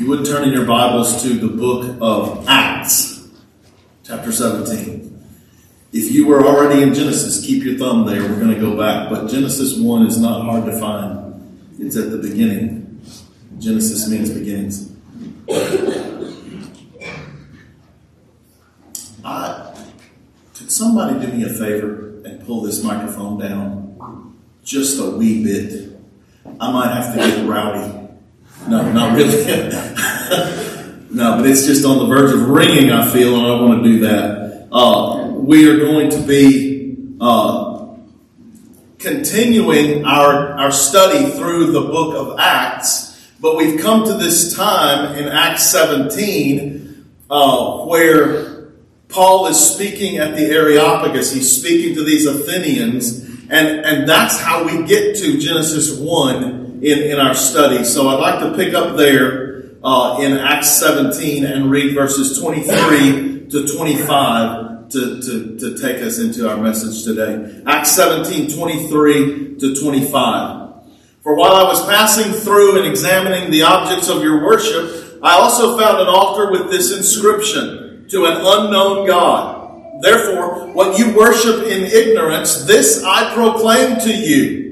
you would turn in your Bibles to the book of Acts, chapter 17. If you were already in Genesis, keep your thumb there. We're going to go back. But Genesis 1 is not hard to find, it's at the beginning. Genesis means beginnings. I, could somebody do me a favor and pull this microphone down just a wee bit? I might have to get rowdy. No, not really. no, but it's just on the verge of ringing, I feel, and I want to do that. Uh, we are going to be uh, continuing our, our study through the book of Acts, but we've come to this time in Acts 17 uh, where Paul is speaking at the Areopagus. He's speaking to these Athenians, and, and that's how we get to Genesis 1 in, in our study. So I'd like to pick up there uh, in Acts 17 and read verses 23 to 25 to, to, to take us into our message today. Acts 17, 23 to 25. For while I was passing through and examining the objects of your worship, I also found an altar with this inscription to an unknown God. Therefore, what you worship in ignorance, this I proclaim to you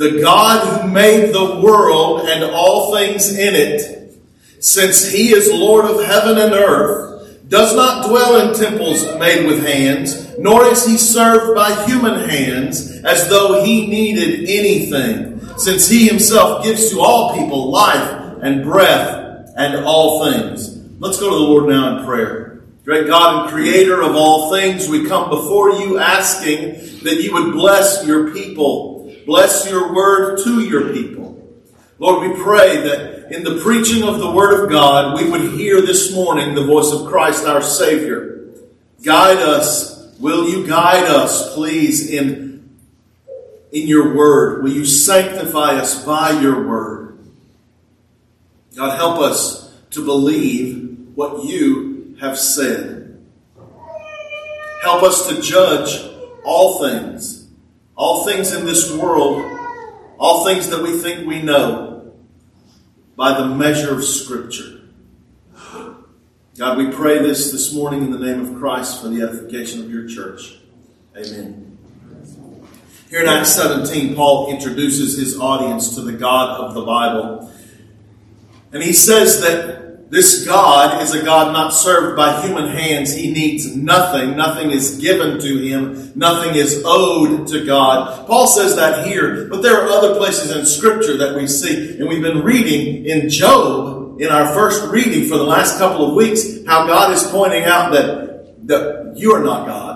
the God who made the world and all things in it, since he is Lord of heaven and earth, does not dwell in temples made with hands, nor is he served by human hands as though he needed anything, since he himself gives to all people life and breath and all things. Let's go to the Lord now in prayer. Great God and creator of all things, we come before you asking that you would bless your people Bless your word to your people. Lord, we pray that in the preaching of the word of God, we would hear this morning the voice of Christ our Savior. Guide us. Will you guide us, please, in, in your word? Will you sanctify us by your word? God, help us to believe what you have said. Help us to judge all things all things in this world, all things that we think we know, by the measure of Scripture. God, we pray this this morning in the name of Christ for the edification of your church. Amen. Here in Acts 17, Paul introduces his audience to the God of the Bible. And he says that this God is a God not served by human hands. He needs nothing. Nothing is given to him. Nothing is owed to God. Paul says that here, but there are other places in scripture that we see. And we've been reading in Job, in our first reading for the last couple of weeks, how God is pointing out that, that you are not God.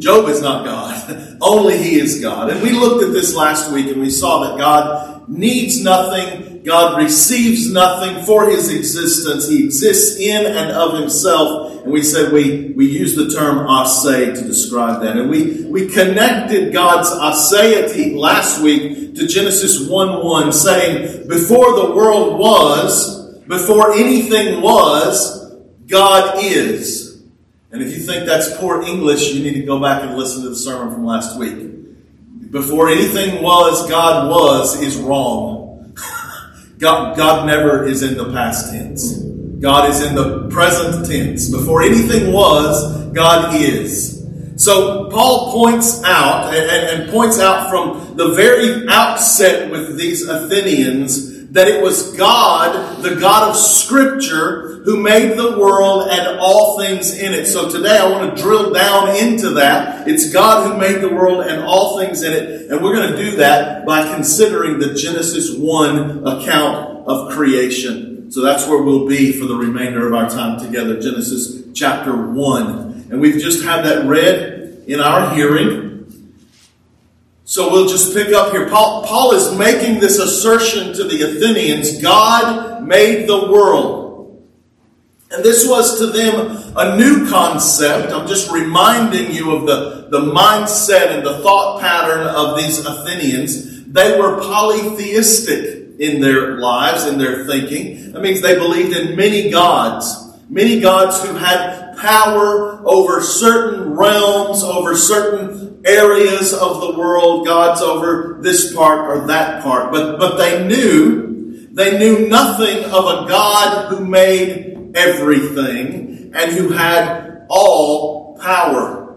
Job is not God. Only he is God. And we looked at this last week and we saw that God needs nothing God receives nothing for his existence. He exists in and of himself. And we said we, we use the term aseity to describe that. And we, we connected God's aseity last week to Genesis 1 1, saying, Before the world was, before anything was, God is. And if you think that's poor English, you need to go back and listen to the sermon from last week. Before anything was, God was is wrong. God, God never is in the past tense. God is in the present tense. Before anything was, God is. So Paul points out and, and, points out from the very outset with these Athenians that it was God, the God of Scripture, who made the world and all things in it. So today I want to drill down into that. It's God who made the world and all things in it. And we're going to do that by considering the Genesis 1 account of creation. So that's where we'll be for the remainder of our time together. Genesis chapter 1. And we've just had that read in our hearing. So we'll just pick up here. Paul, Paul is making this assertion to the Athenians God made the world. And this was to them a new concept. I'm just reminding you of the, the mindset and the thought pattern of these Athenians. They were polytheistic in their lives, in their thinking. That means they believed in many gods. Many gods who had power over certain realms, over certain areas of the world, gods over this part or that part. But, but they knew They knew nothing of a God who made everything and who had all power.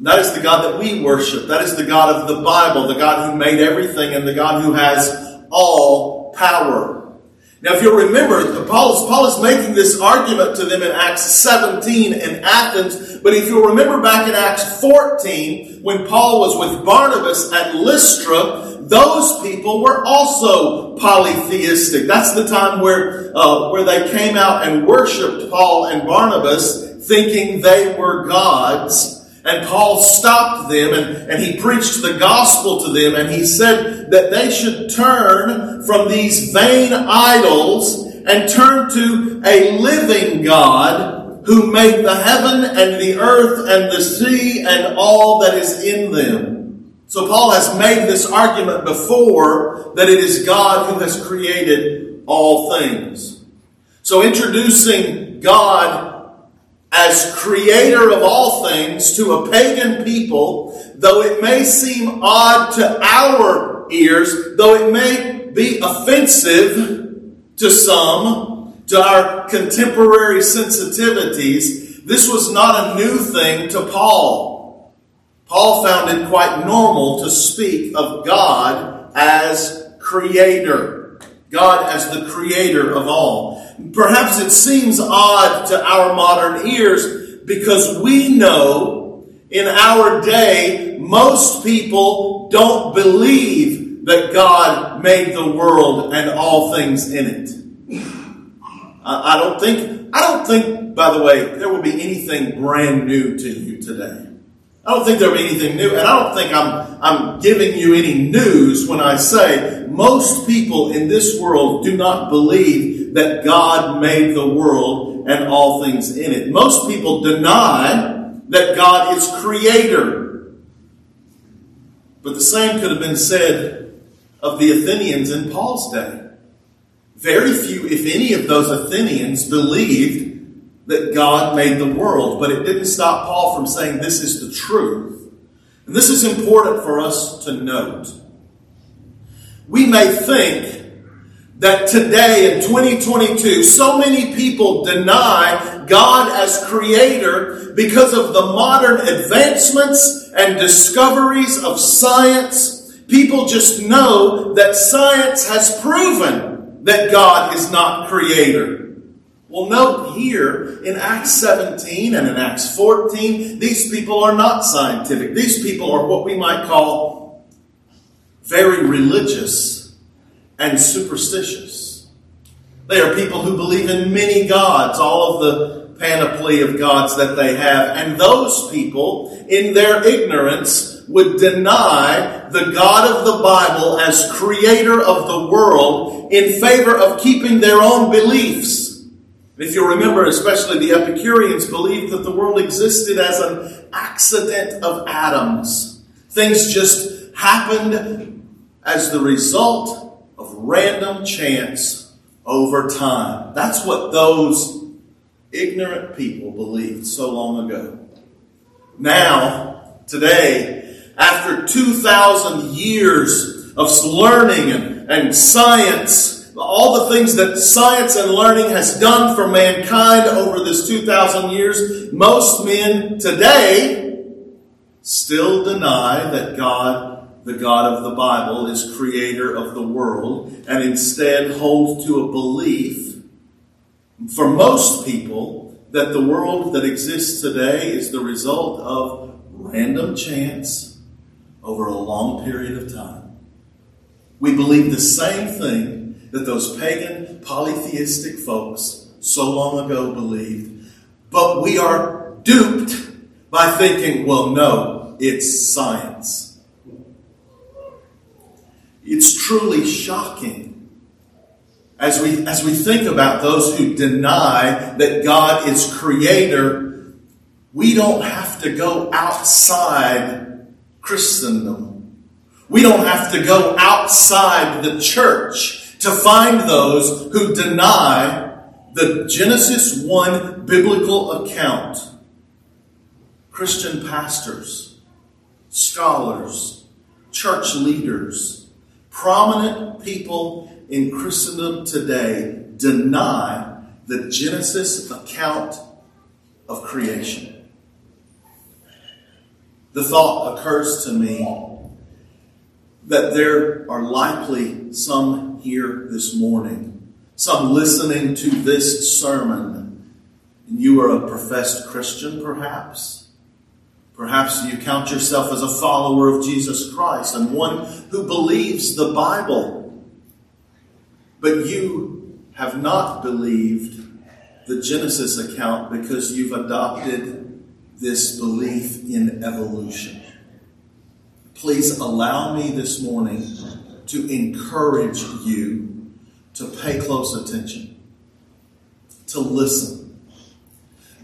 That is the God that we worship. That is the God of the Bible, the God who made everything and the God who has all power. Now, if you'll remember, Paul is, Paul is making this argument to them in Acts 17 in Athens, but if you'll remember back in Acts 14, when Paul was with Barnabas at Lystra, those people were also polytheistic. That's the time where, uh, where they came out and worshiped Paul and Barnabas, thinking they were gods. And Paul stopped them and, and he preached the gospel to them and he said that they should turn from these vain idols and turn to a living God who made the heaven and the earth and the sea and all that is in them. So Paul has made this argument before that it is God who has created all things. So introducing God as creator of all things to a pagan people, though it may seem odd to our ears, though it may be offensive to some, to our contemporary sensitivities, this was not a new thing to Paul. Paul found it quite normal to speak of God as creator. God as the creator of all. Perhaps it seems odd to our modern ears because we know in our day most people don't believe that God made the world and all things in it. I don't think, I don't think, by the way, there will be anything brand new to you today. I don't think there'll be anything new, and I don't think I'm, I'm giving you any news when I say most people in this world do not believe that God made the world and all things in it. Most people deny that God is creator. But the same could have been said of the Athenians in Paul's day. Very few, if any, of those Athenians believed that God made the world, but it didn't stop Paul from saying this is the truth. And this is important for us to note. We may think that today in 2022, so many people deny God as creator because of the modern advancements and discoveries of science. People just know that science has proven that God is not creator. Well, note here in Acts 17 and in Acts 14, these people are not scientific. These people are what we might call very religious and superstitious. They are people who believe in many gods, all of the panoply of gods that they have. And those people, in their ignorance, would deny the God of the Bible as creator of the world in favor of keeping their own beliefs. If you remember, especially the Epicureans believed that the world existed as an accident of atoms. Things just happened as the result of random chance over time. That's what those ignorant people believed so long ago. Now, today, after 2,000 years of learning and, and science, all the things that science and learning has done for mankind over this 2,000 years, most men today still deny that God the God of the Bible is creator of the world and instead hold to a belief for most people that the world that exists today is the result of random chance over a long period of time. We believe the same thing that those pagan polytheistic folks so long ago believed, but we are duped by thinking, well, no, it's science. It's truly shocking as we, as we think about those who deny that God is creator. We don't have to go outside Christendom. We don't have to go outside the church to find those who deny the Genesis 1 biblical account. Christian pastors, scholars, church leaders, prominent people in Christendom today deny the Genesis account of creation. The thought occurs to me that there are likely some here this morning, some listening to this sermon, and you are a professed Christian perhaps. Perhaps you count yourself as a follower of Jesus Christ and one who believes the Bible. But you have not believed the Genesis account because you've adopted this belief in evolution. Please allow me this morning to encourage you to pay close attention, to listen.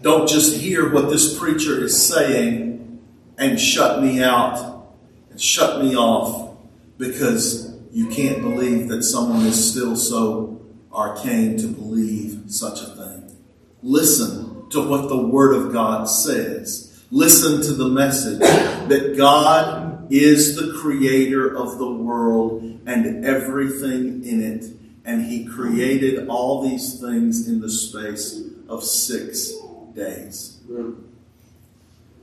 Don't just hear what this preacher is saying and shut me out and shut me off because you can't believe that someone is still so arcane to believe such a thing. Listen to what the Word of God says. Listen to the message that God is the creator of the world and everything in it. And He created all these things in the space of six days.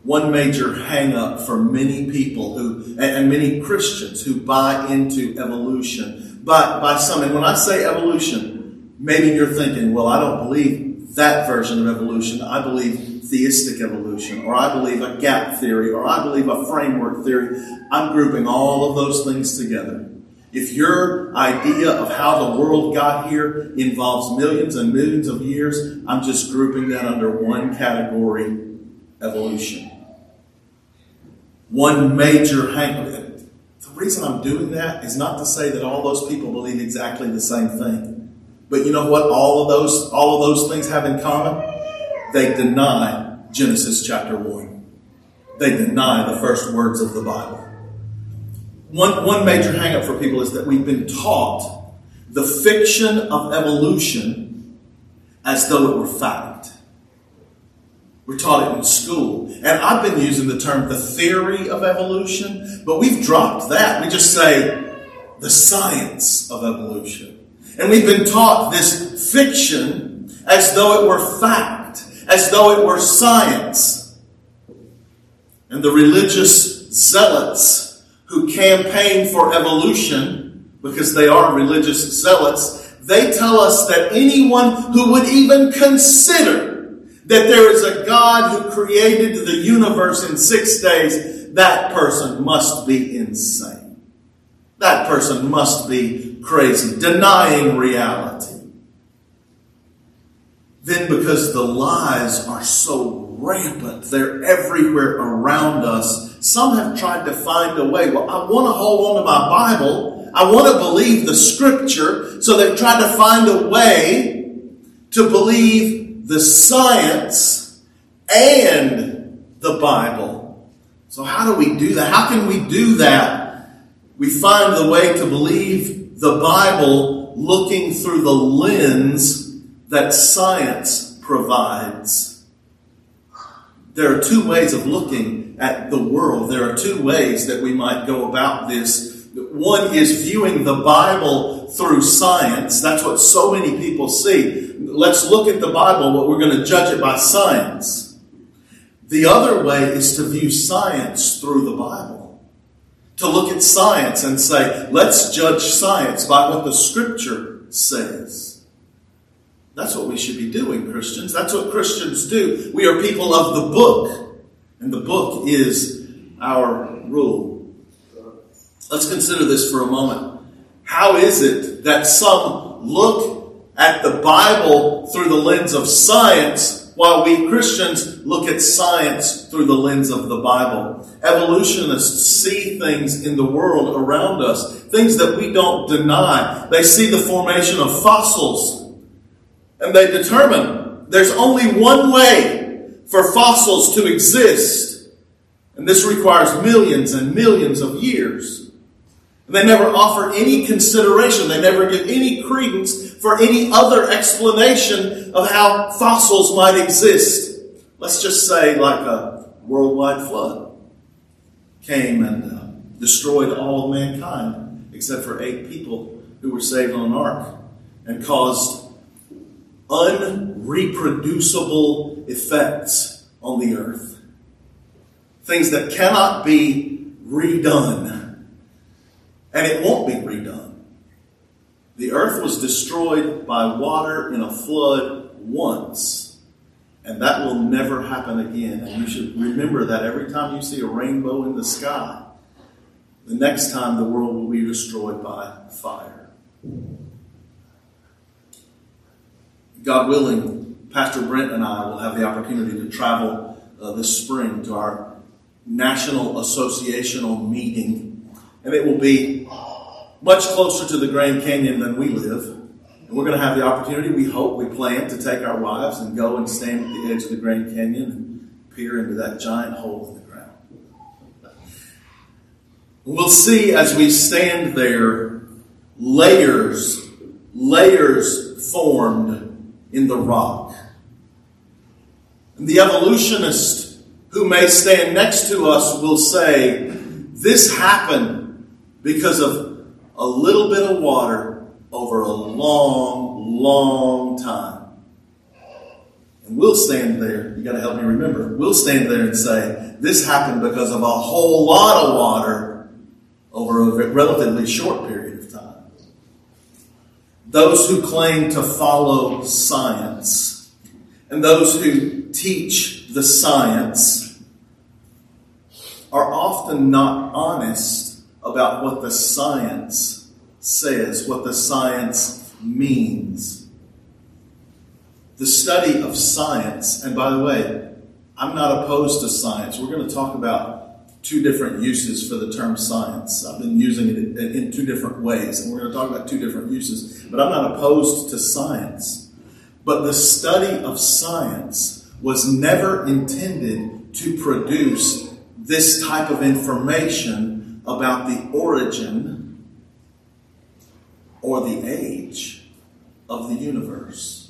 One major hangup for many people who, and many Christians who buy into evolution, but by some, and when I say evolution, maybe you're thinking, well, I don't believe that version of evolution. I believe theistic evolution, or I believe a gap theory, or I believe a framework theory. I'm grouping all of those things together. If your idea of how the world got here involves millions and millions of years, I'm just grouping that under one category evolution. One major hang. The reason I'm doing that is not to say that all those people believe exactly the same thing. But you know what all of those all of those things have in common? They deny Genesis chapter 1. They deny the first words of the Bible. One, one major hangup for people is that we've been taught the fiction of evolution as though it were fact. We're taught it in school. And I've been using the term the theory of evolution, but we've dropped that. We just say the science of evolution. And we've been taught this fiction as though it were fact, as though it were science. And the religious zealots who campaign for evolution, because they are religious zealots, they tell us that anyone who would even consider that there is a God who created the universe in six days, that person must be insane. That person must be crazy, denying reality. Then, because the lies are so rampant, they're everywhere around us, some have tried to find a way. Well, I want to hold on to my Bible. I want to believe the scripture. So they've tried to find a way to believe the science and the Bible. So how do we do that? How can we do that? We find the way to believe the Bible looking through the lens that science provides. There are two ways of looking at the world, there are two ways that we might go about this. One is viewing the Bible through science. That's what so many people see. Let's look at the Bible, but we're going to judge it by science. The other way is to view science through the Bible. To look at science and say, let's judge science by what the scripture says. That's what we should be doing, Christians. That's what Christians do. We are people of the book. And the book is our rule. Let's consider this for a moment. How is it that some look at the Bible through the lens of science while we Christians look at science through the lens of the Bible? Evolutionists see things in the world around us, things that we don't deny. They see the formation of fossils and they determine there's only one way for fossils to exist. And this requires millions and millions of years. And they never offer any consideration. They never give any credence for any other explanation of how fossils might exist. Let's just say like a worldwide flood came and uh, destroyed all of mankind except for eight people who were saved on an ark and caused unreproducible effects on the earth. Things that cannot be redone. And it won't be redone. The earth was destroyed by water in a flood once, and that will never happen again. And you should remember that every time you see a rainbow in the sky, the next time the world will be destroyed by fire. God willing, Pastor Brent and I will have the opportunity to travel uh, this spring to our national associational meeting, and it will be much closer to the Grand Canyon than we live. And we're going to have the opportunity, we hope, we plan to take our wives and go and stand at the edge of the Grand Canyon and peer into that giant hole in the ground. We'll see as we stand there layers, layers formed in the rock. And the evolutionist who may stand next to us will say, This happened because of a little bit of water over a long, long time. And we'll stand there. You got to help me remember. We'll stand there and say, this happened because of a whole lot of water over a relatively short period of time. Those who claim to follow science and those who teach the science are often not honest about what the science says, what the science means. The study of science, and by the way, I'm not opposed to science. We're going to talk about two different uses for the term science. I've been using it in two different ways, and we're going to talk about two different uses. But I'm not opposed to science. But the study of science was never intended to produce this type of information about the origin or the age of the universe.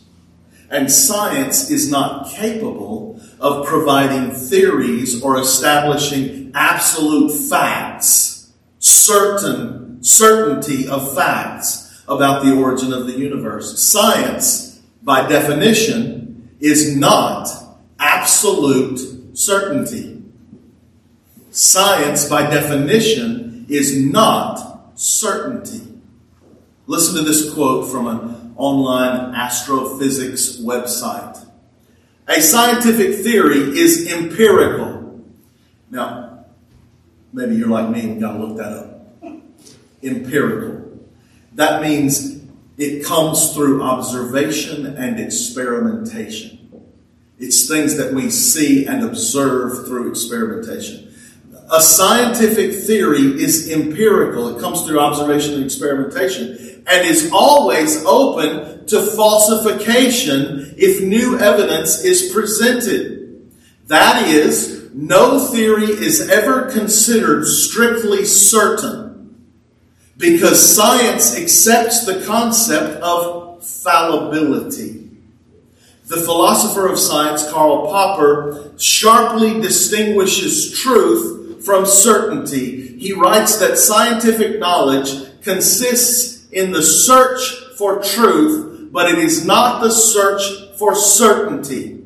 And science is not capable of providing theories or establishing absolute facts, certain certainty of facts about the origin of the universe. Science, by definition, is not absolute certainty. Science, by definition, is not certainty. Listen to this quote from an online astrophysics website. A scientific theory is empirical. Now, maybe you're like me and got to look that up. Empirical. That means it comes through observation and experimentation. It's things that we see and observe through experimentation. A scientific theory is empirical. It comes through observation and experimentation and is always open to falsification if new evidence is presented. That is, no theory is ever considered strictly certain because science accepts the concept of fallibility. The philosopher of science, Karl Popper, sharply distinguishes truth from certainty. He writes that scientific knowledge consists in the search for truth, but it is not the search for certainty.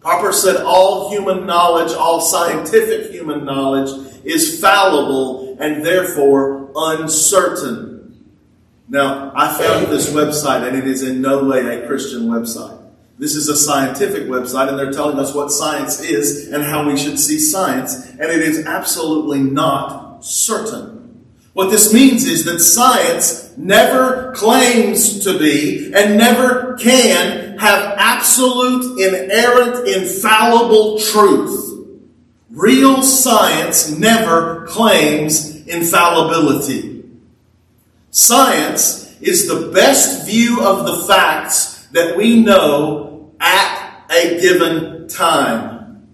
Popper said all human knowledge, all scientific human knowledge, is fallible and therefore uncertain. Now, I found this website and it is in no way a Christian website. This is a scientific website, and they're telling us what science is and how we should see science, and it is absolutely not certain. What this means is that science never claims to be and never can have absolute, inerrant, infallible truth. Real science never claims infallibility. Science is the best view of the facts that we know at a given time.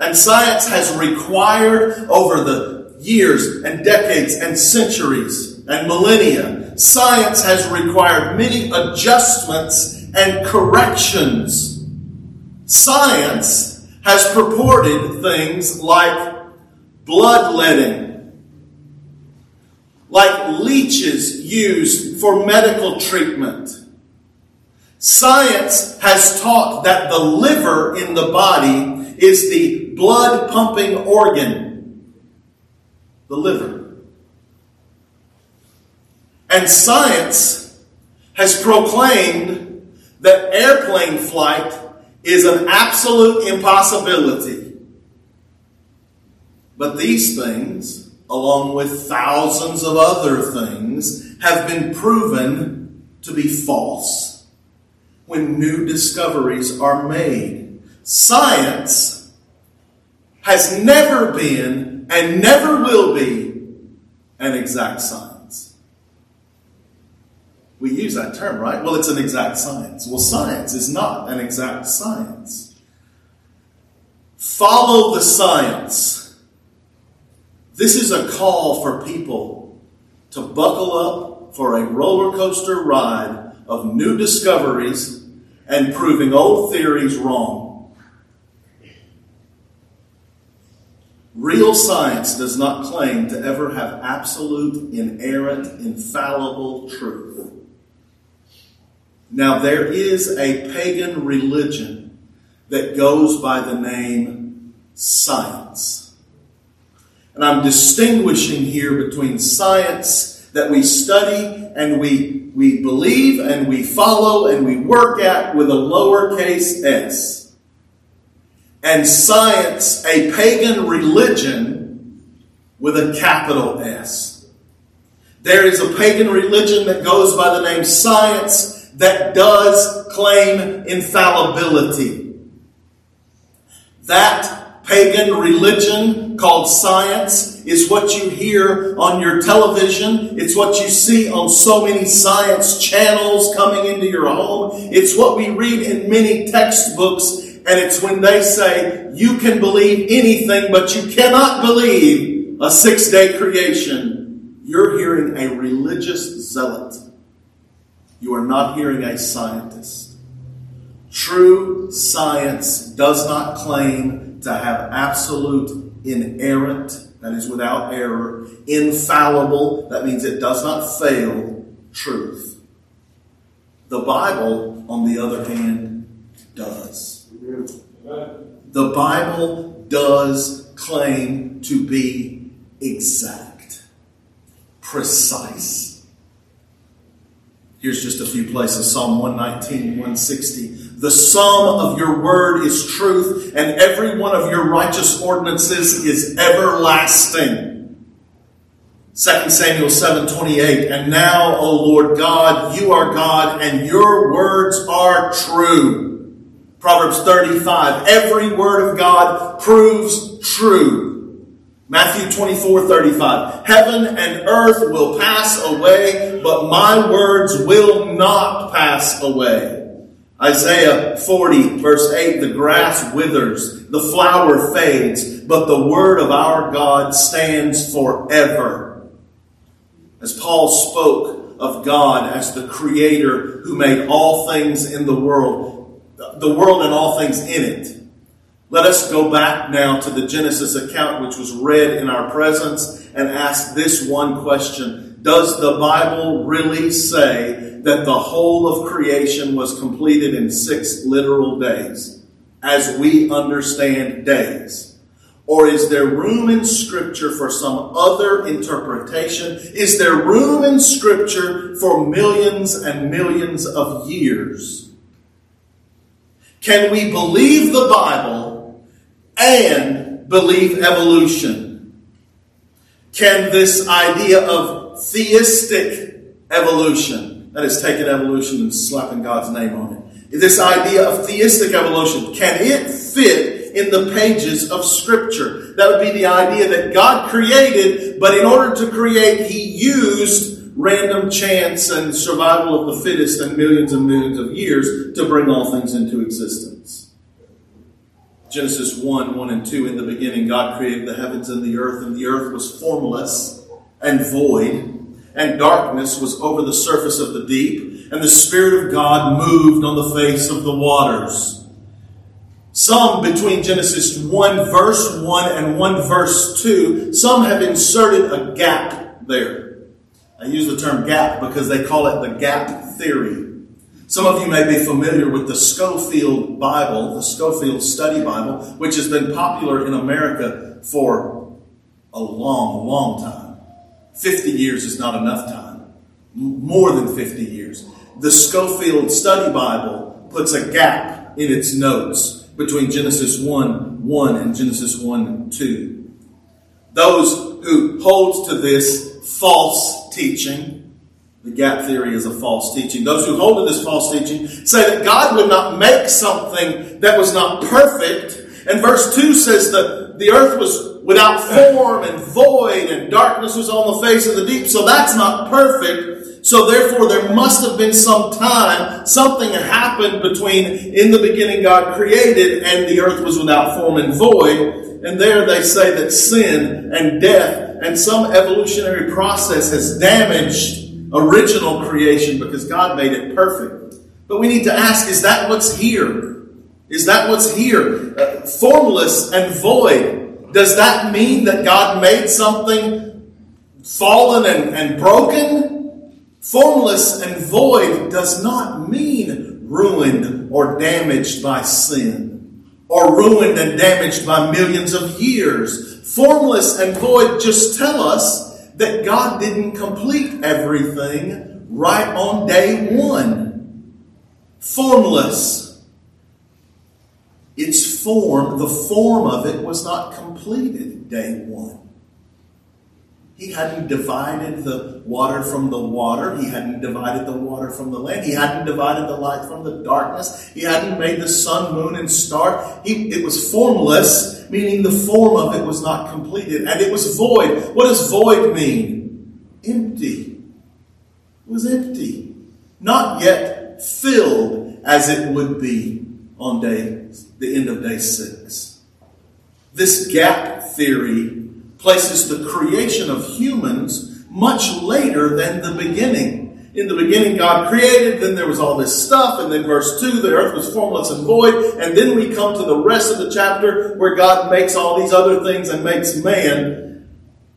And science has required over the years and decades and centuries and millennia, science has required many adjustments and corrections. Science has purported things like bloodletting, like leeches used for medical treatment. Science has taught that the liver in the body is the blood pumping organ. The liver. And science has proclaimed that airplane flight is an absolute impossibility. But these things, along with thousands of other things, have been proven to be false when new discoveries are made. Science has never been and never will be an exact science. We use that term, right? Well, it's an exact science. Well, science is not an exact science. Follow the science this is a call for people to buckle up for a roller coaster ride of new discoveries and proving old theories wrong. Real science does not claim to ever have absolute, inerrant, infallible truth. Now, there is a pagan religion that goes by the name science. And I'm distinguishing here between science that we study and we, we believe and we follow and we work at with a lowercase s. And science, a pagan religion with a capital S. There is a pagan religion that goes by the name science that does claim infallibility. That pagan religion called science is what you hear on your television. It's what you see on so many science channels coming into your home. It's what we read in many textbooks. And it's when they say you can believe anything, but you cannot believe a six day creation. You're hearing a religious zealot. You are not hearing a scientist. True science does not claim to have absolute, inerrant, that is without error, infallible, that means it does not fail, truth. The Bible, on the other hand, does. The Bible does claim to be exact, precise. Here's just a few places Psalm 119, 160. The sum of your word is truth, and every one of your righteous ordinances is everlasting. 2 Samuel 7:28 And now, O Lord God, you are God and your words are true. Proverbs 35 Every word of God proves true. Matthew 24 35 Heaven and earth will pass away, but my words will not pass away. Isaiah 40, verse 8 The grass withers, the flower fades, but the word of our God stands forever. As Paul spoke of God as the creator who made all things in the world, the world and all things in it. Let us go back now to the Genesis account, which was read in our presence, and ask this one question Does the Bible really say that the whole of creation was completed in six literal days, as we understand days? Or is there room in Scripture for some other interpretation? Is there room in Scripture for millions and millions of years? Can we believe the Bible and believe evolution? Can this idea of theistic evolution that is taking evolution and slapping God's name on it. This idea of theistic evolution, can it fit in the pages of Scripture? That would be the idea that God created, but in order to create, He used random chance and survival of the fittest and millions and millions of years to bring all things into existence. Genesis 1 1 and 2 In the beginning, God created the heavens and the earth, and the earth was formless and void and darkness was over the surface of the deep, and the Spirit of God moved on the face of the waters. Some between Genesis 1 verse 1 and 1 verse 2, some have inserted a gap there. I use the term gap because they call it the gap theory. Some of you may be familiar with the Scofield Bible, the Scofield Study Bible, which has been popular in America for a long, long time. 50 years is not enough time. More than 50 years. The Scofield Study Bible puts a gap in its notes between Genesis 1 1 and Genesis 1 2. Those who hold to this teaching the gap theory is a false teaching. Those who hold to this false teaching say that God would not make something that was not perfect. And verse 2 says that the earth was without form and void and darkness was on the face of the deep. So that's not perfect. So therefore there must have been some time, something happened between in the beginning God created and the earth was without form and void. And there they say that sin and death and some evolutionary process has damaged original creation because God made it perfect. But we need to ask is that what's here? Is that what's here? Uh, formless and void. Does that mean that God made something fallen and, and broken? Formless and void does not mean ruined or damaged by sin or ruined and damaged by millions of years. Formless and void just tell us that God didn't complete everything right on day one. Formless. Its form, the form of it was not completed day one. He hadn't divided the water from the water. He hadn't divided the water from the land. He hadn't divided the light from the darkness. He hadn't made the sun, moon, and star. He, it was formless, meaning the form of it was not completed. And it was void. What does void mean? Empty. It was empty. Not yet filled as it would be on day, the end of day six. This gap theory places the creation of humans much later than the beginning. In the beginning, God created, then there was all this stuff, and then verse 2, the earth was formless and void, and then we come to the rest of the chapter where God makes all these other things and makes man.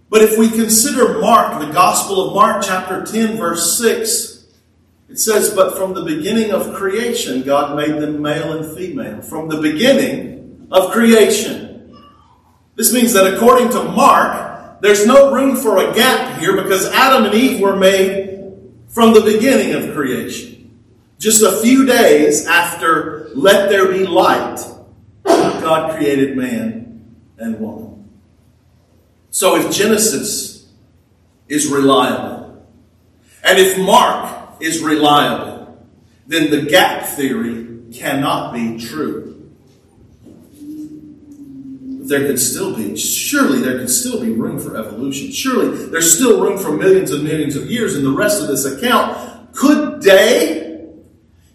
But if we consider Mark, the Gospel of Mark, chapter 10, verse 6, it says, But from the beginning of creation, God made them male and female. From the beginning of creation. This means that according to Mark, there's no room for a gap here because Adam and Eve were made from the beginning of creation. Just a few days after let there be light, God created man and woman. So if Genesis is reliable, and if Mark is reliable, then the gap theory cannot be true there could still be, surely there could still be room for evolution. Surely there's still room for millions and millions of years in the rest of this account. Could day,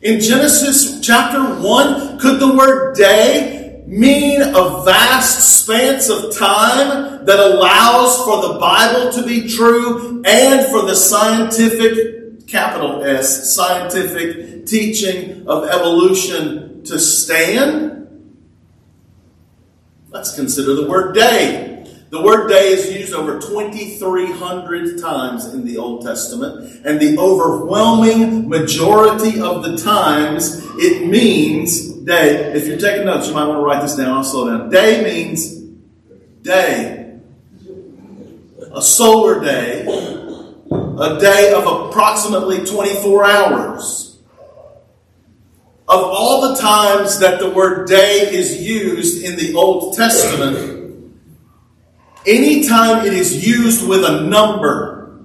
in Genesis chapter 1, could the word day mean a vast span of time that allows for the Bible to be true and for the scientific, capital S, scientific teaching of evolution to stand? Let's consider the word day. The word day is used over 2,300 times in the Old Testament, and the overwhelming majority of the times it means day. If you're taking notes, you might want to write this down. I'll slow down. Day means day. A solar day, a day of approximately 24 hours. Of all the times that the word day is used in the Old Testament, anytime it is used with a number,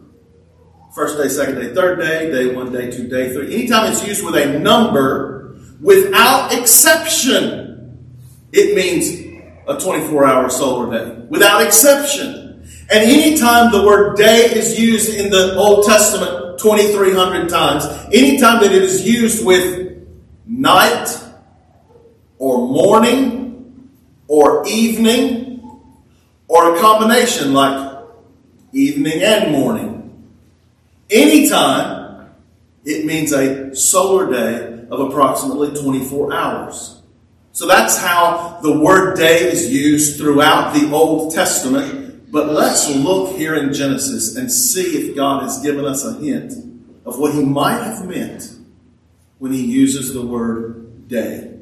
first day, second day, third day, day one, day two, day three, anytime it's used with a number, without exception, it means a 24 hour solar day. Without exception. And anytime the word day is used in the Old Testament 2,300 times, anytime that it is used with night or morning or evening or a combination like evening and morning. Anytime, it means a solar day of approximately 24 hours. So that's how the word day is used throughout the Old Testament. But let's look here in Genesis and see if God has given us a hint of what he might have meant when he uses the word day.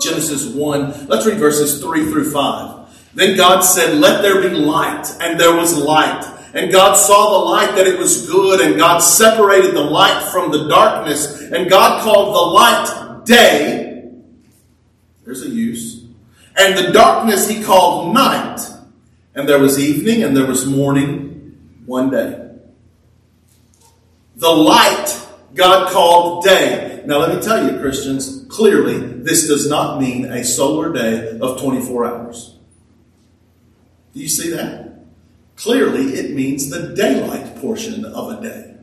Genesis 1, let's read verses 3 through 5. Then God said, Let there be light, and there was light. And God saw the light that it was good, and God separated the light from the darkness, and God called the light day. There's a use. And the darkness he called night. And there was evening and there was morning one day. The light God called day. Now let me tell you, Christians, clearly this does not mean a solar day of 24 hours. Do you see that? Clearly, it means the daylight portion of a day.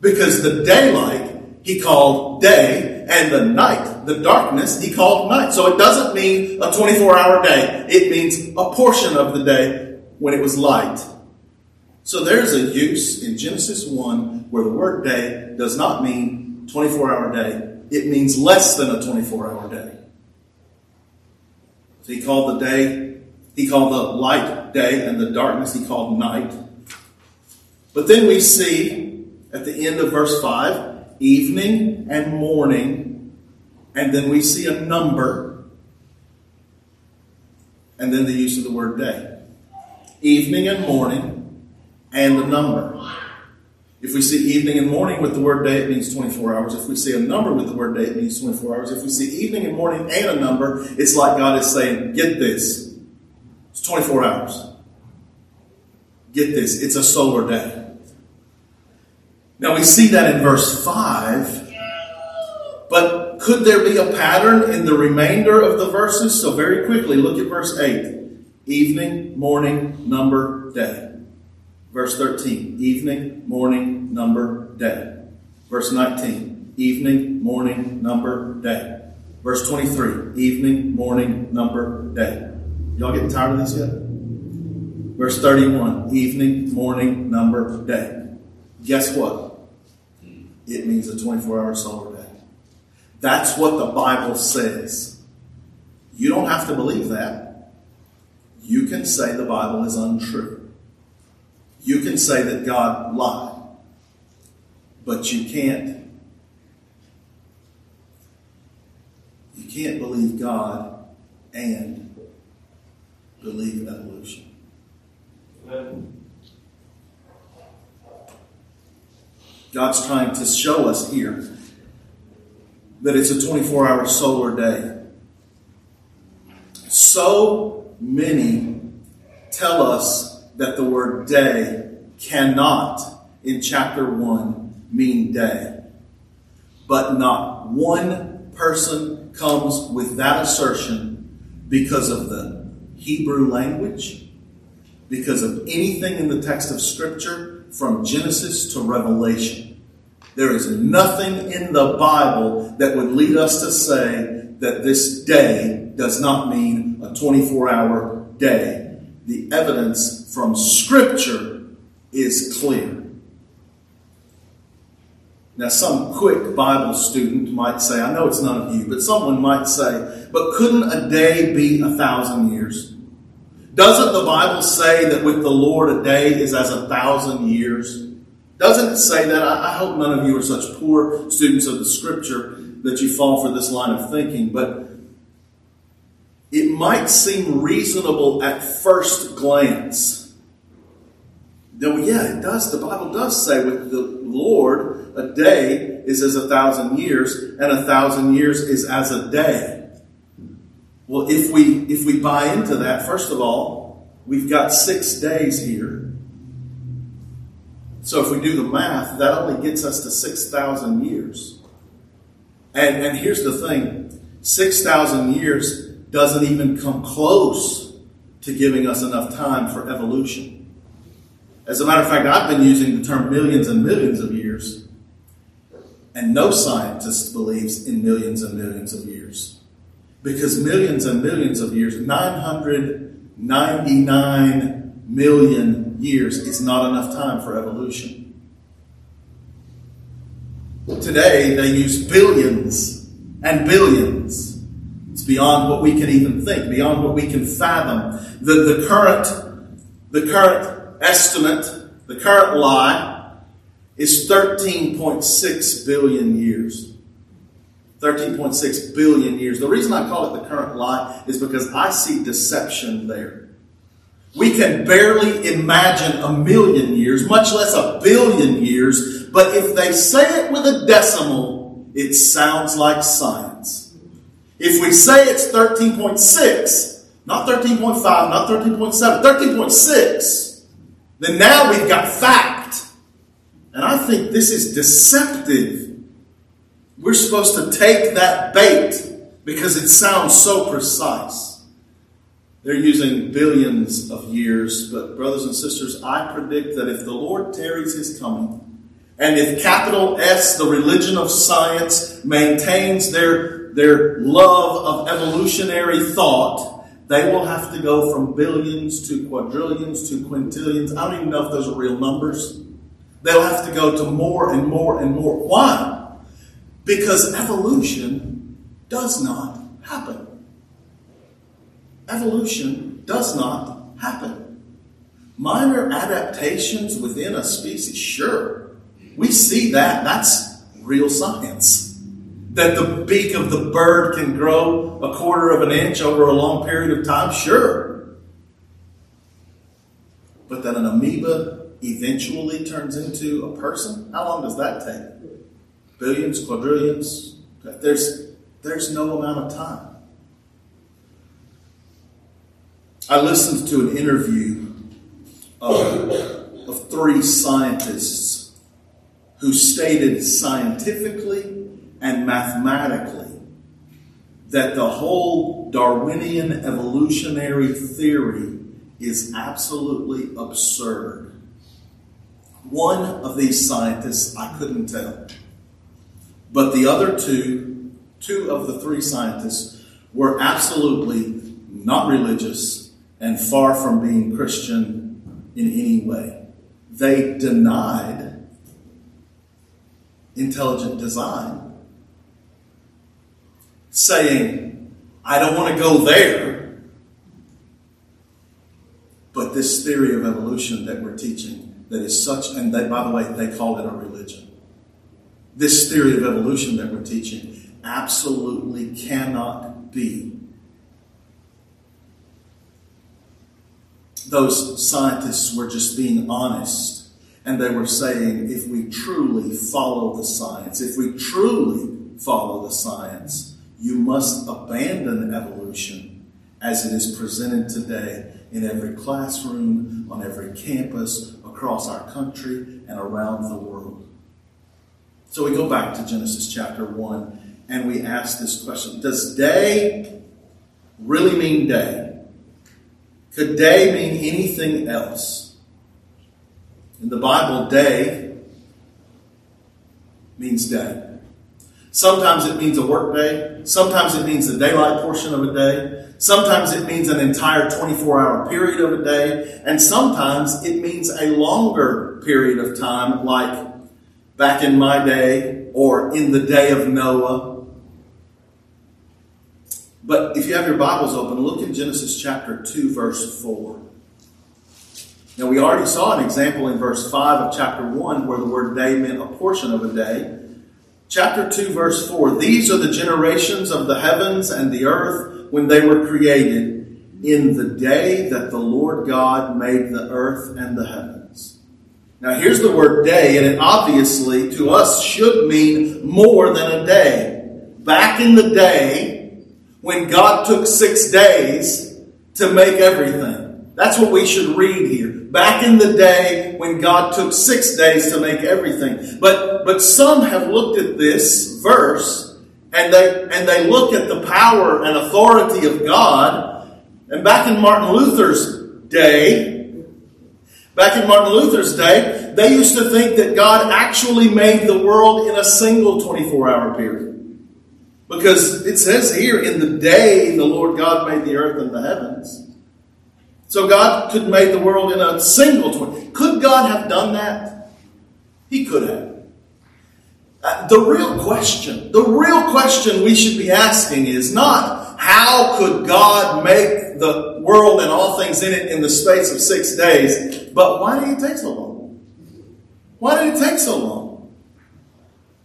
Because the daylight he called day, and the night, the darkness, he called night. So it doesn't mean a 24 hour day, it means a portion of the day when it was light. So there's a use in Genesis 1 where the word day does not mean 24 hour day, it means less than a 24 hour day. So he called the day he called the light day and the darkness he called night. But then we see at the end of verse 5 evening and morning, and then we see a number, and then the use of the word day. Evening and morning, and a number. If we see evening and morning with the word day, it means 24 hours. If we see a number with the word day, it means 24 hours. If we see evening and morning and a number, it's like God is saying, get this. It's 24 hours. Get this, it's a solar day. Now we see that in verse 5, but could there be a pattern in the remainder of the verses? So, very quickly, look at verse 8 evening, morning, number, day. Verse 13 evening, morning, number, day. Verse 19 evening, morning, number, day. Verse 23 evening, morning, number, day. Y'all getting tired of this yet? Verse 31 evening, morning, number, day. Guess what? It means a 24 hour solar day. That's what the Bible says. You don't have to believe that. You can say the Bible is untrue. You can say that God lied. But you can't. You can't believe God and believe evolution. God's trying to show us here that it's a 24 hour solar day. So many tell us that the word day cannot, in chapter 1, mean day. But not one person comes with that assertion because of the Hebrew language, because of anything in the text of Scripture from Genesis to Revelation. There is nothing in the Bible that would lead us to say that this day does not mean a 24 hour day. The evidence from Scripture is clear. Now, some quick Bible student might say, I know it's none of you, but someone might say, but couldn't a day be a thousand years? Doesn't the Bible say that with the Lord a day is as a thousand years? Doesn't it say that? I, hope none of you are such poor students of the scripture that you fall for this line of thinking, but it might seem reasonable at first glance. Though, yeah, it does. The Bible does say with the Lord, a day is as a thousand years, and a thousand years is as a day. Well, if we if we buy into that, first of all, we've got six days here. So if we do the math, that only gets us to six thousand years. And and here's the thing: six thousand years doesn't even come close to giving us enough time for evolution. As a matter of fact, I've been using the term millions and millions of years, and no scientist believes in millions and millions of years. Because millions and millions of years, 999 million years, is not enough time for evolution. Today, they use billions and billions. It's beyond what we can even think, beyond what we can fathom. The, the current The current estimate, the current lie, is 13.6 billion years. 13.6 billion years. The reason I call it the current lie is because I see deception there. We can barely imagine a million years, much less a billion years, but if they say it with a decimal, it sounds like science. If we say it's 13.6, not 13.5, not 13.7, 13.6, then now we've got fact. And I think this is deceptive we're supposed to take that bait because it sounds so precise. They're using billions of years, but brothers and sisters, I predict that if the Lord tarries his coming, and if capital S, the religion of science, maintains their, their love of evolutionary thought, they will have to go from billions to quadrillions to quintillions. I don't even know if those are real numbers. They'll have to go to more and more and more. Why? Because evolution does not happen. Evolution does not happen. Minor adaptations within a species, sure. We see that. That's real science. That the beak of the bird can grow a quarter of an inch over a long period of time, sure. But that an amoeba eventually turns into a person, how long does that take? billions, quadrillions. There's, there's no amount of time. I listened to an interview of, of three scientists who stated scientifically and mathematically that the whole Darwinian evolutionary theory is absolutely absurd. One of these scientists, I couldn't tell. But the other two, two of the three scientists, were absolutely not religious and far from being Christian in any way. They denied intelligent design, saying, I don't want to go there. But this theory of evolution that we're teaching, that is such, and they, by the way, they call it a religion this theory of evolution that we're teaching absolutely cannot be. Those scientists were just being honest, and they were saying if we truly follow the science, if we truly follow the science, you must abandon evolution as it is presented today in every classroom, on every campus, across our country, and around the world. So we go back to Genesis chapter 1 and we ask this question Does day really mean day? Could day mean anything else? In the Bible, day means day. Sometimes it means a work day. Sometimes it means the daylight portion of a day. Sometimes it means an entire 24 hour period of a day. And sometimes it means a longer period of time, like back in my day or in the day of Noah. But if you have your Bibles open, look in Genesis chapter 2, verse 4. Now, we already saw an example in verse 5 of chapter 1 where the word day meant a portion of a day. Chapter 2, verse 4 These are the generations of the heavens and the earth when they were created in the day that the Lord God made the earth and the heavens. Now, here's the word day, and it obviously to us should mean more than a day. Back in the day, when God took six days to make everything. That's what we should read here. Back in the day when God took six days to make everything. But, but some have looked at this verse and they, and they look at the power and authority of God. And back in Martin Luther's day, Back in Martin Luther's day, they used to think that God actually made the world in a single 24 hour period. Because it says here, in the day the Lord God made the earth and the heavens. So God could make the world in a single 20. Could God have done that? He could have. Uh, the real question, the real question we should be asking is not how could God make the world and all things in it in the space of six days. But why did it take so long? Why did it take so long?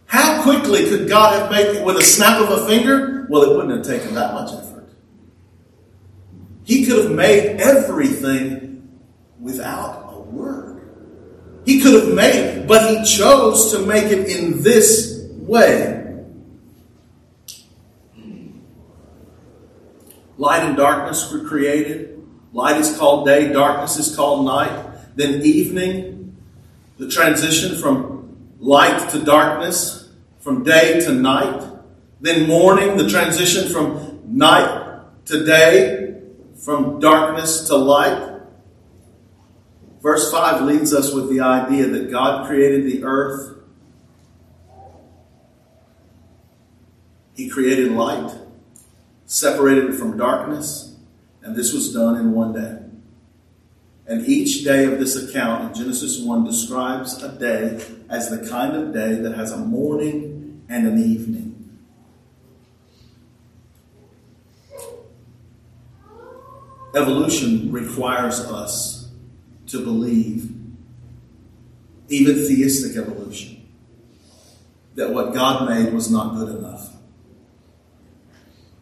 How quickly could God have made it with a snap of a finger? Well, it wouldn't have taken that much effort. He could have made everything without a word. He could have made but he chose to make it in this way. Light and darkness were created. Light is called day, darkness is called night. Then evening, the transition from light to darkness, from day to night. Then morning, the transition from night to day, from darkness to light. Verse 5 leads us with the idea that God created the earth. He created light separated it from darkness, and this was done in one day. And each day of this account in Genesis 1 describes a day as the kind of day that has a morning and an evening. Evolution requires us to believe, even theistic evolution, that what God made was not good enough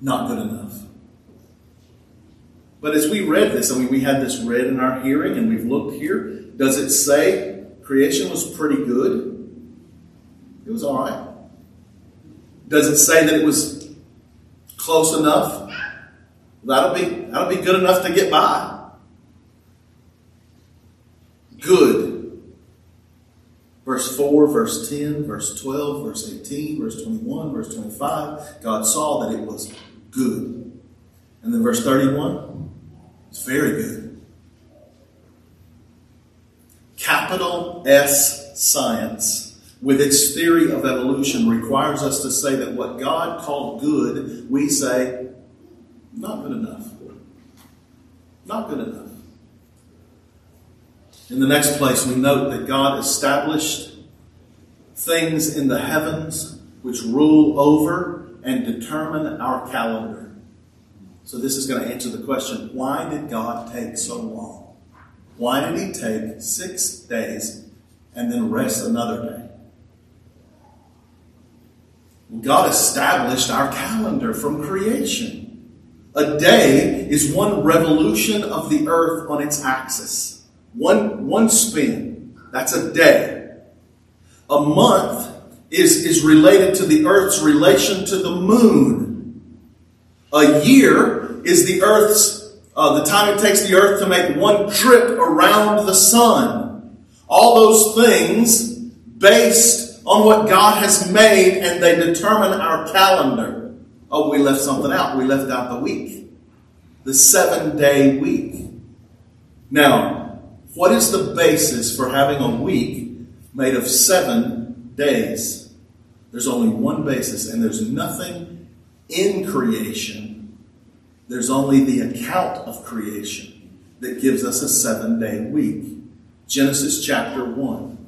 not good enough. But as we read this, I mean, we had this read in our hearing and we've looked here. Does it say creation was pretty good? It was all right. Does it say that it was close enough? That'll be, that'll be good enough to get by. Good. Verse 4, verse 10, verse 12, verse 18, verse 21, verse 25. God saw that it was good. And then verse 31, it's very good. Capital S science, with its theory of evolution, requires us to say that what God called good, we say, not good enough. Not good enough. In the next place, we note that God established things in the heavens which rule over and determine our calendar. So, this is going to answer the question why did God take so long? Why did He take six days and then rest another day? God established our calendar from creation. A day is one revolution of the earth on its axis. One, one spin. That's a day. A month is, is related to the earth's relation to the moon. A year is the earth's, uh, the time it takes the earth to make one trip around the sun. All those things based on what God has made and they determine our calendar. Oh, we left something out. We left out the week. The seven day week. Now, what is the basis for having a week made of seven days. There's only one basis, and there's nothing in creation. There's only the account of creation that gives us a seven day week. Genesis chapter 1.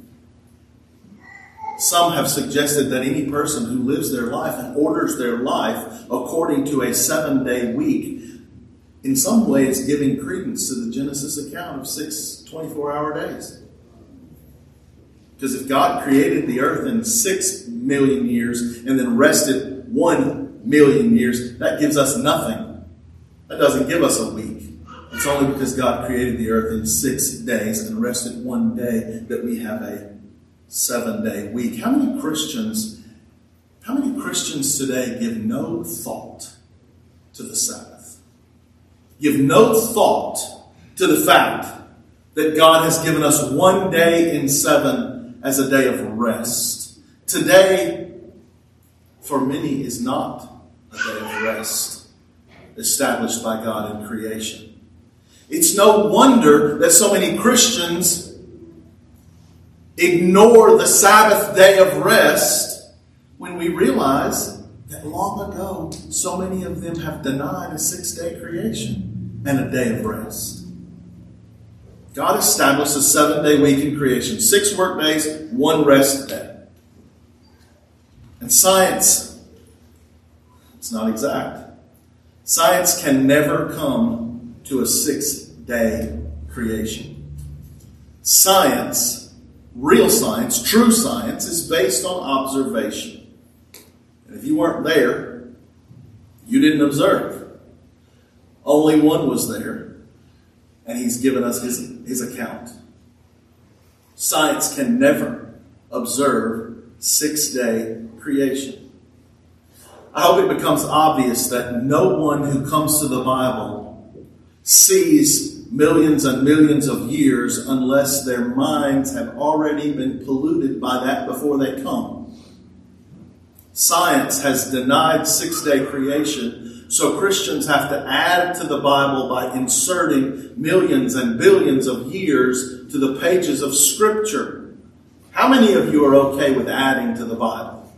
Some have suggested that any person who lives their life and orders their life according to a seven day week, in some way, giving credence to the Genesis account of six 24 hour days. Because if God created the earth in six million years and then rested one million years, that gives us nothing. That doesn't give us a week. It's only because God created the earth in six days and rested one day that we have a seven day week. How many Christians, how many Christians today give no thought to the Sabbath? Give no thought to the fact that God has given us one day in seven as a day of rest. Today, for many, is not a day of rest established by God in creation. It's no wonder that so many Christians ignore the Sabbath day of rest when we realize that long ago so many of them have denied a six day creation and a day of rest. God established a seven day week in creation, six work days, one rest day. And science, it's not exact. Science can never come to a six day creation. Science, real science, true science, is based on observation. And if you weren't there, you didn't observe. Only one was there, and he's given us his, his account. Science can never observe six day creation. I hope it becomes obvious that no one who comes to the Bible sees millions and millions of years unless their minds have already been polluted by that before they come. Science has denied six day creation, so Christians have to add to the Bible by inserting millions and billions of years to the pages of Scripture. How many of you are okay with adding to the Bible?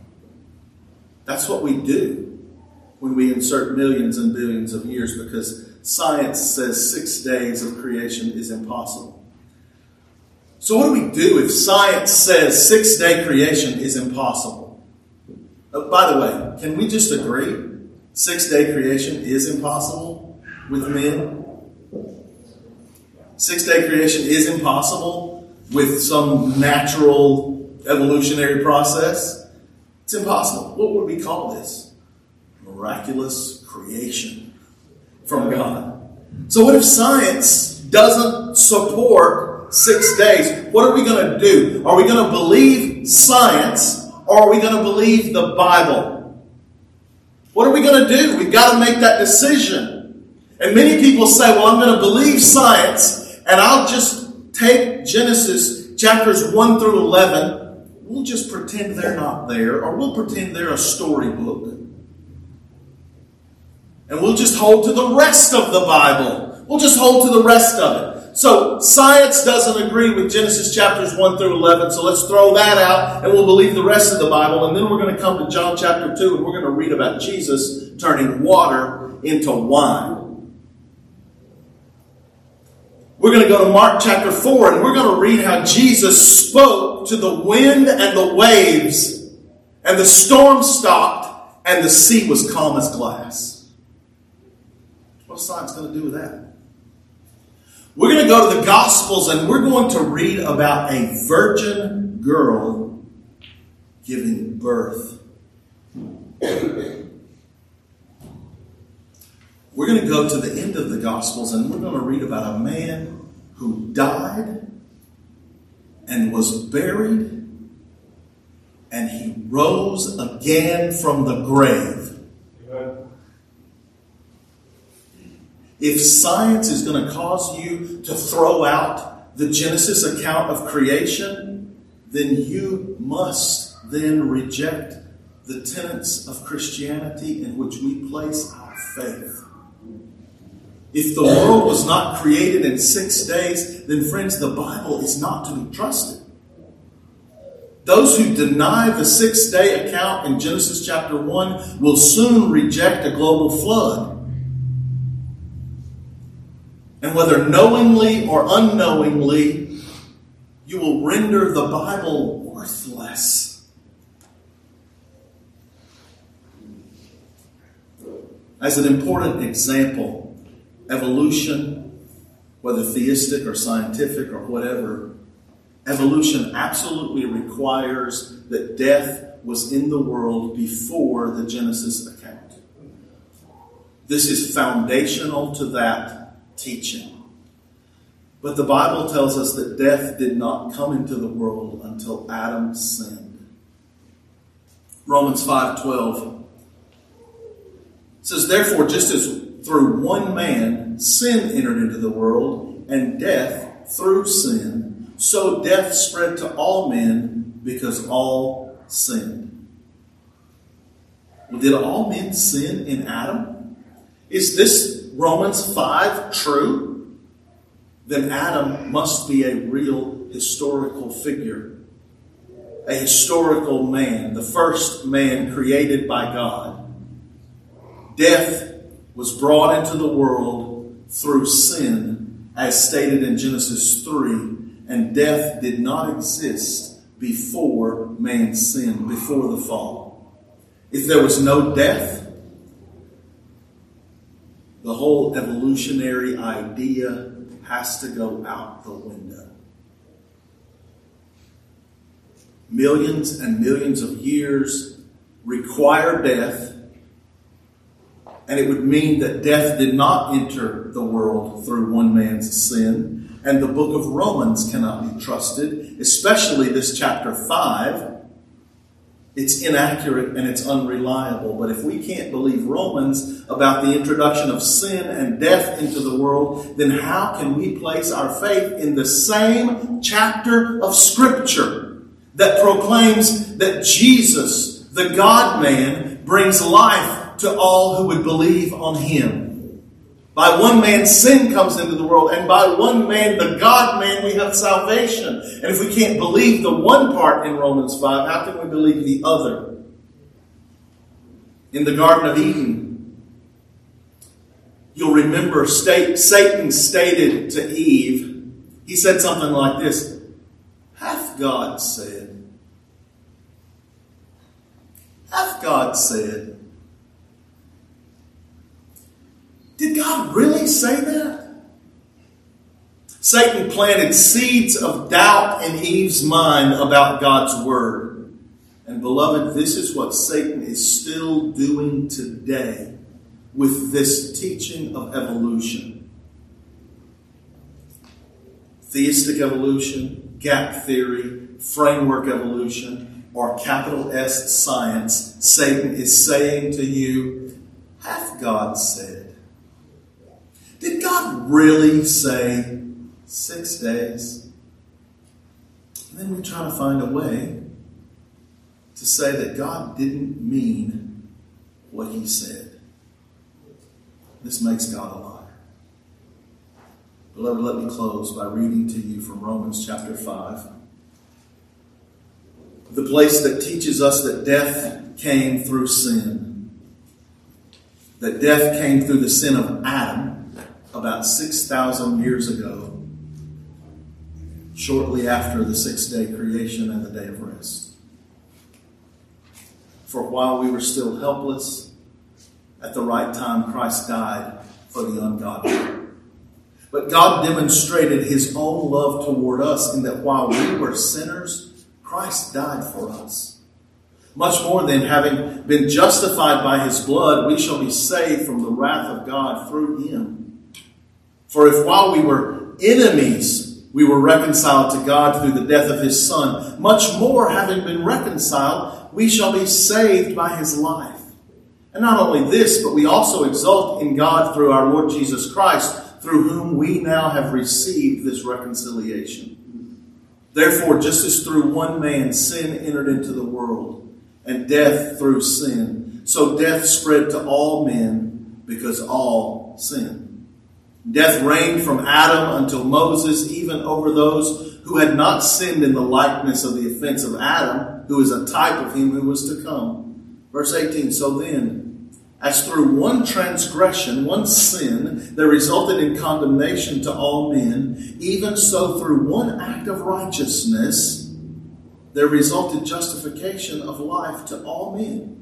That's what we do when we insert millions and billions of years because science says six days of creation is impossible. So, what do we do if science says six day creation is impossible? Oh, by the way, can we just agree six day creation is impossible with men? Six day creation is impossible with some natural evolutionary process. It's impossible. What would we call this? Miraculous creation from God. So, what if science doesn't support six days? What are we going to do? Are we going to believe science or are we going to believe the Bible? What are we going to do? We've got to make that decision. And many people say, well, I'm going to believe science and I'll just take Genesis chapters 1 through 11. We'll just pretend they're not there or we'll pretend they're a storybook. And we'll just hold to the rest of the Bible. We'll just hold to the rest of it. So science doesn't agree with Genesis chapters 1 through 11, so let's throw that out and we'll believe the rest of the Bible. And then we're going to come to John chapter 2 and we're going to read about Jesus turning water into wine. We're going to go to Mark chapter 4 and we're going to read how Jesus spoke to the wind and the waves, and the storm stopped, and the sea was calm as glass. What's science going to do with that? We're going to go to the Gospels and we're going to read about a virgin girl giving birth. We're going to go to the end of the Gospels and we're going to read about a man who died and was buried and he rose again from the grave. If science is going to cause you to throw out the Genesis account of creation, then you must then reject the tenets of Christianity in which we place our faith. If the world was not created in six days, then friends, the Bible is not to be trusted. Those who deny the six day account in Genesis chapter 1 will soon reject a global flood. And whether knowingly or unknowingly, you will render the Bible worthless. As an important example, evolution, whether theistic or scientific or whatever, evolution absolutely requires that death was in the world before the Genesis account. This is foundational to that teaching. But the Bible tells us that death did not come into the world until Adam sinned. Romans 5:12 says therefore just as through one man sin entered into the world and death through sin so death spread to all men because all sinned. Well, did all men sin in Adam? Is this Romans 5 true, then Adam must be a real historical figure, a historical man, the first man created by God. Death was brought into the world through sin, as stated in Genesis 3, and death did not exist before man's sin, before the fall. If there was no death, the whole evolutionary idea has to go out the window. Millions and millions of years require death, and it would mean that death did not enter the world through one man's sin, and the book of Romans cannot be trusted, especially this chapter 5 it's inaccurate and it's unreliable. But if we can't believe Romans about the introduction of sin and death into the world, then how can we place our faith in the same chapter of Scripture that proclaims that Jesus, the God man, brings life to all who would believe on him? By one man, sin comes into the world, and by one man, the God man, we have salvation. And if we can't believe the one part in Romans 5, how can we believe the other? In the Garden of Eden, you'll remember Satan stated to Eve, he said something like this Hath God said? Hath God said? Did God really say that? Satan planted seeds of doubt in Eve's mind about God's word. And beloved, this is what Satan is still doing today with this teaching of evolution. Theistic evolution, gap theory, framework evolution, or capital S science, Satan is saying to you, hath God said? Did God really say six days? And then we try to find a way to say that God didn't mean what he said. This makes God a liar. Beloved, let me close by reading to you from Romans chapter 5. The place that teaches us that death came through sin. That death came through the sin of Adam about 6,000 years ago, shortly after the six day creation and the day of rest. For while we were still helpless, at the right time, Christ died for the ungodly. But God demonstrated his own love toward us in that while we were sinners, Christ died for us. Much more than having been justified by his blood, we shall be saved from the wrath of God through him. For if while we were enemies, we were reconciled to God through the death of his Son, much more, having been reconciled, we shall be saved by his life. And not only this, but we also exult in God through our Lord Jesus Christ, through whom we now have received this reconciliation. Therefore, just as through one man sin entered into the world, and death through sin, so death spread to all men because all sinned. Death reigned from Adam until Moses, even over those who had not sinned in the likeness of the offense of Adam, who is a type of him who was to come. Verse 18 So then, as through one transgression, one sin, there resulted in condemnation to all men, even so through one act of righteousness, there resulted justification of life to all men.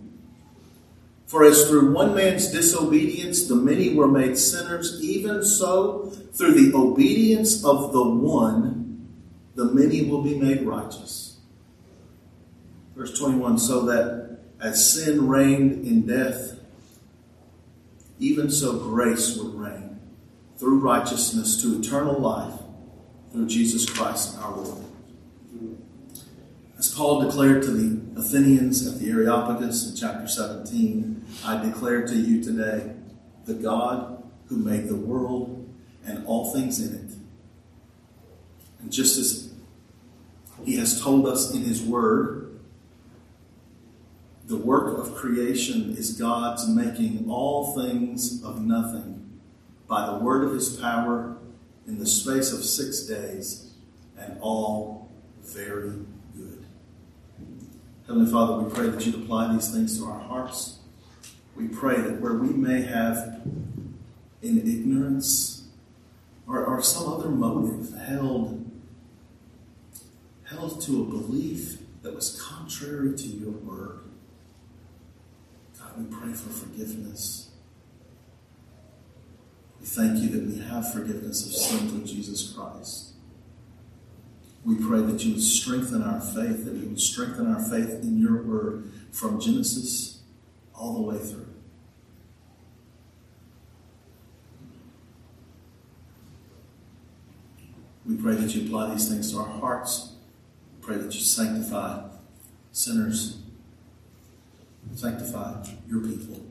For as through one man's disobedience the many were made sinners, even so through the obedience of the one the many will be made righteous. Verse 21 So that as sin reigned in death, even so grace would reign through righteousness to eternal life through Jesus Christ our Lord. As Paul declared to the Athenians at the Areopagus in chapter 17, I declare to you today the God who made the world and all things in it. And just as he has told us in his word, the work of creation is God's making all things of nothing by the word of his power in the space of six days, and all very Heavenly Father, we pray that you'd apply these things to our hearts. We pray that where we may have, in ignorance or, or some other motive, held, held to a belief that was contrary to your word, God, we pray for forgiveness. We thank you that we have forgiveness of sin through Jesus Christ. We pray that you would strengthen our faith, that you would strengthen our faith in your word from Genesis all the way through. We pray that you apply these things to our hearts. We pray that you sanctify sinners, sanctify your people,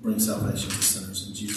bring salvation to sinners in Jesus'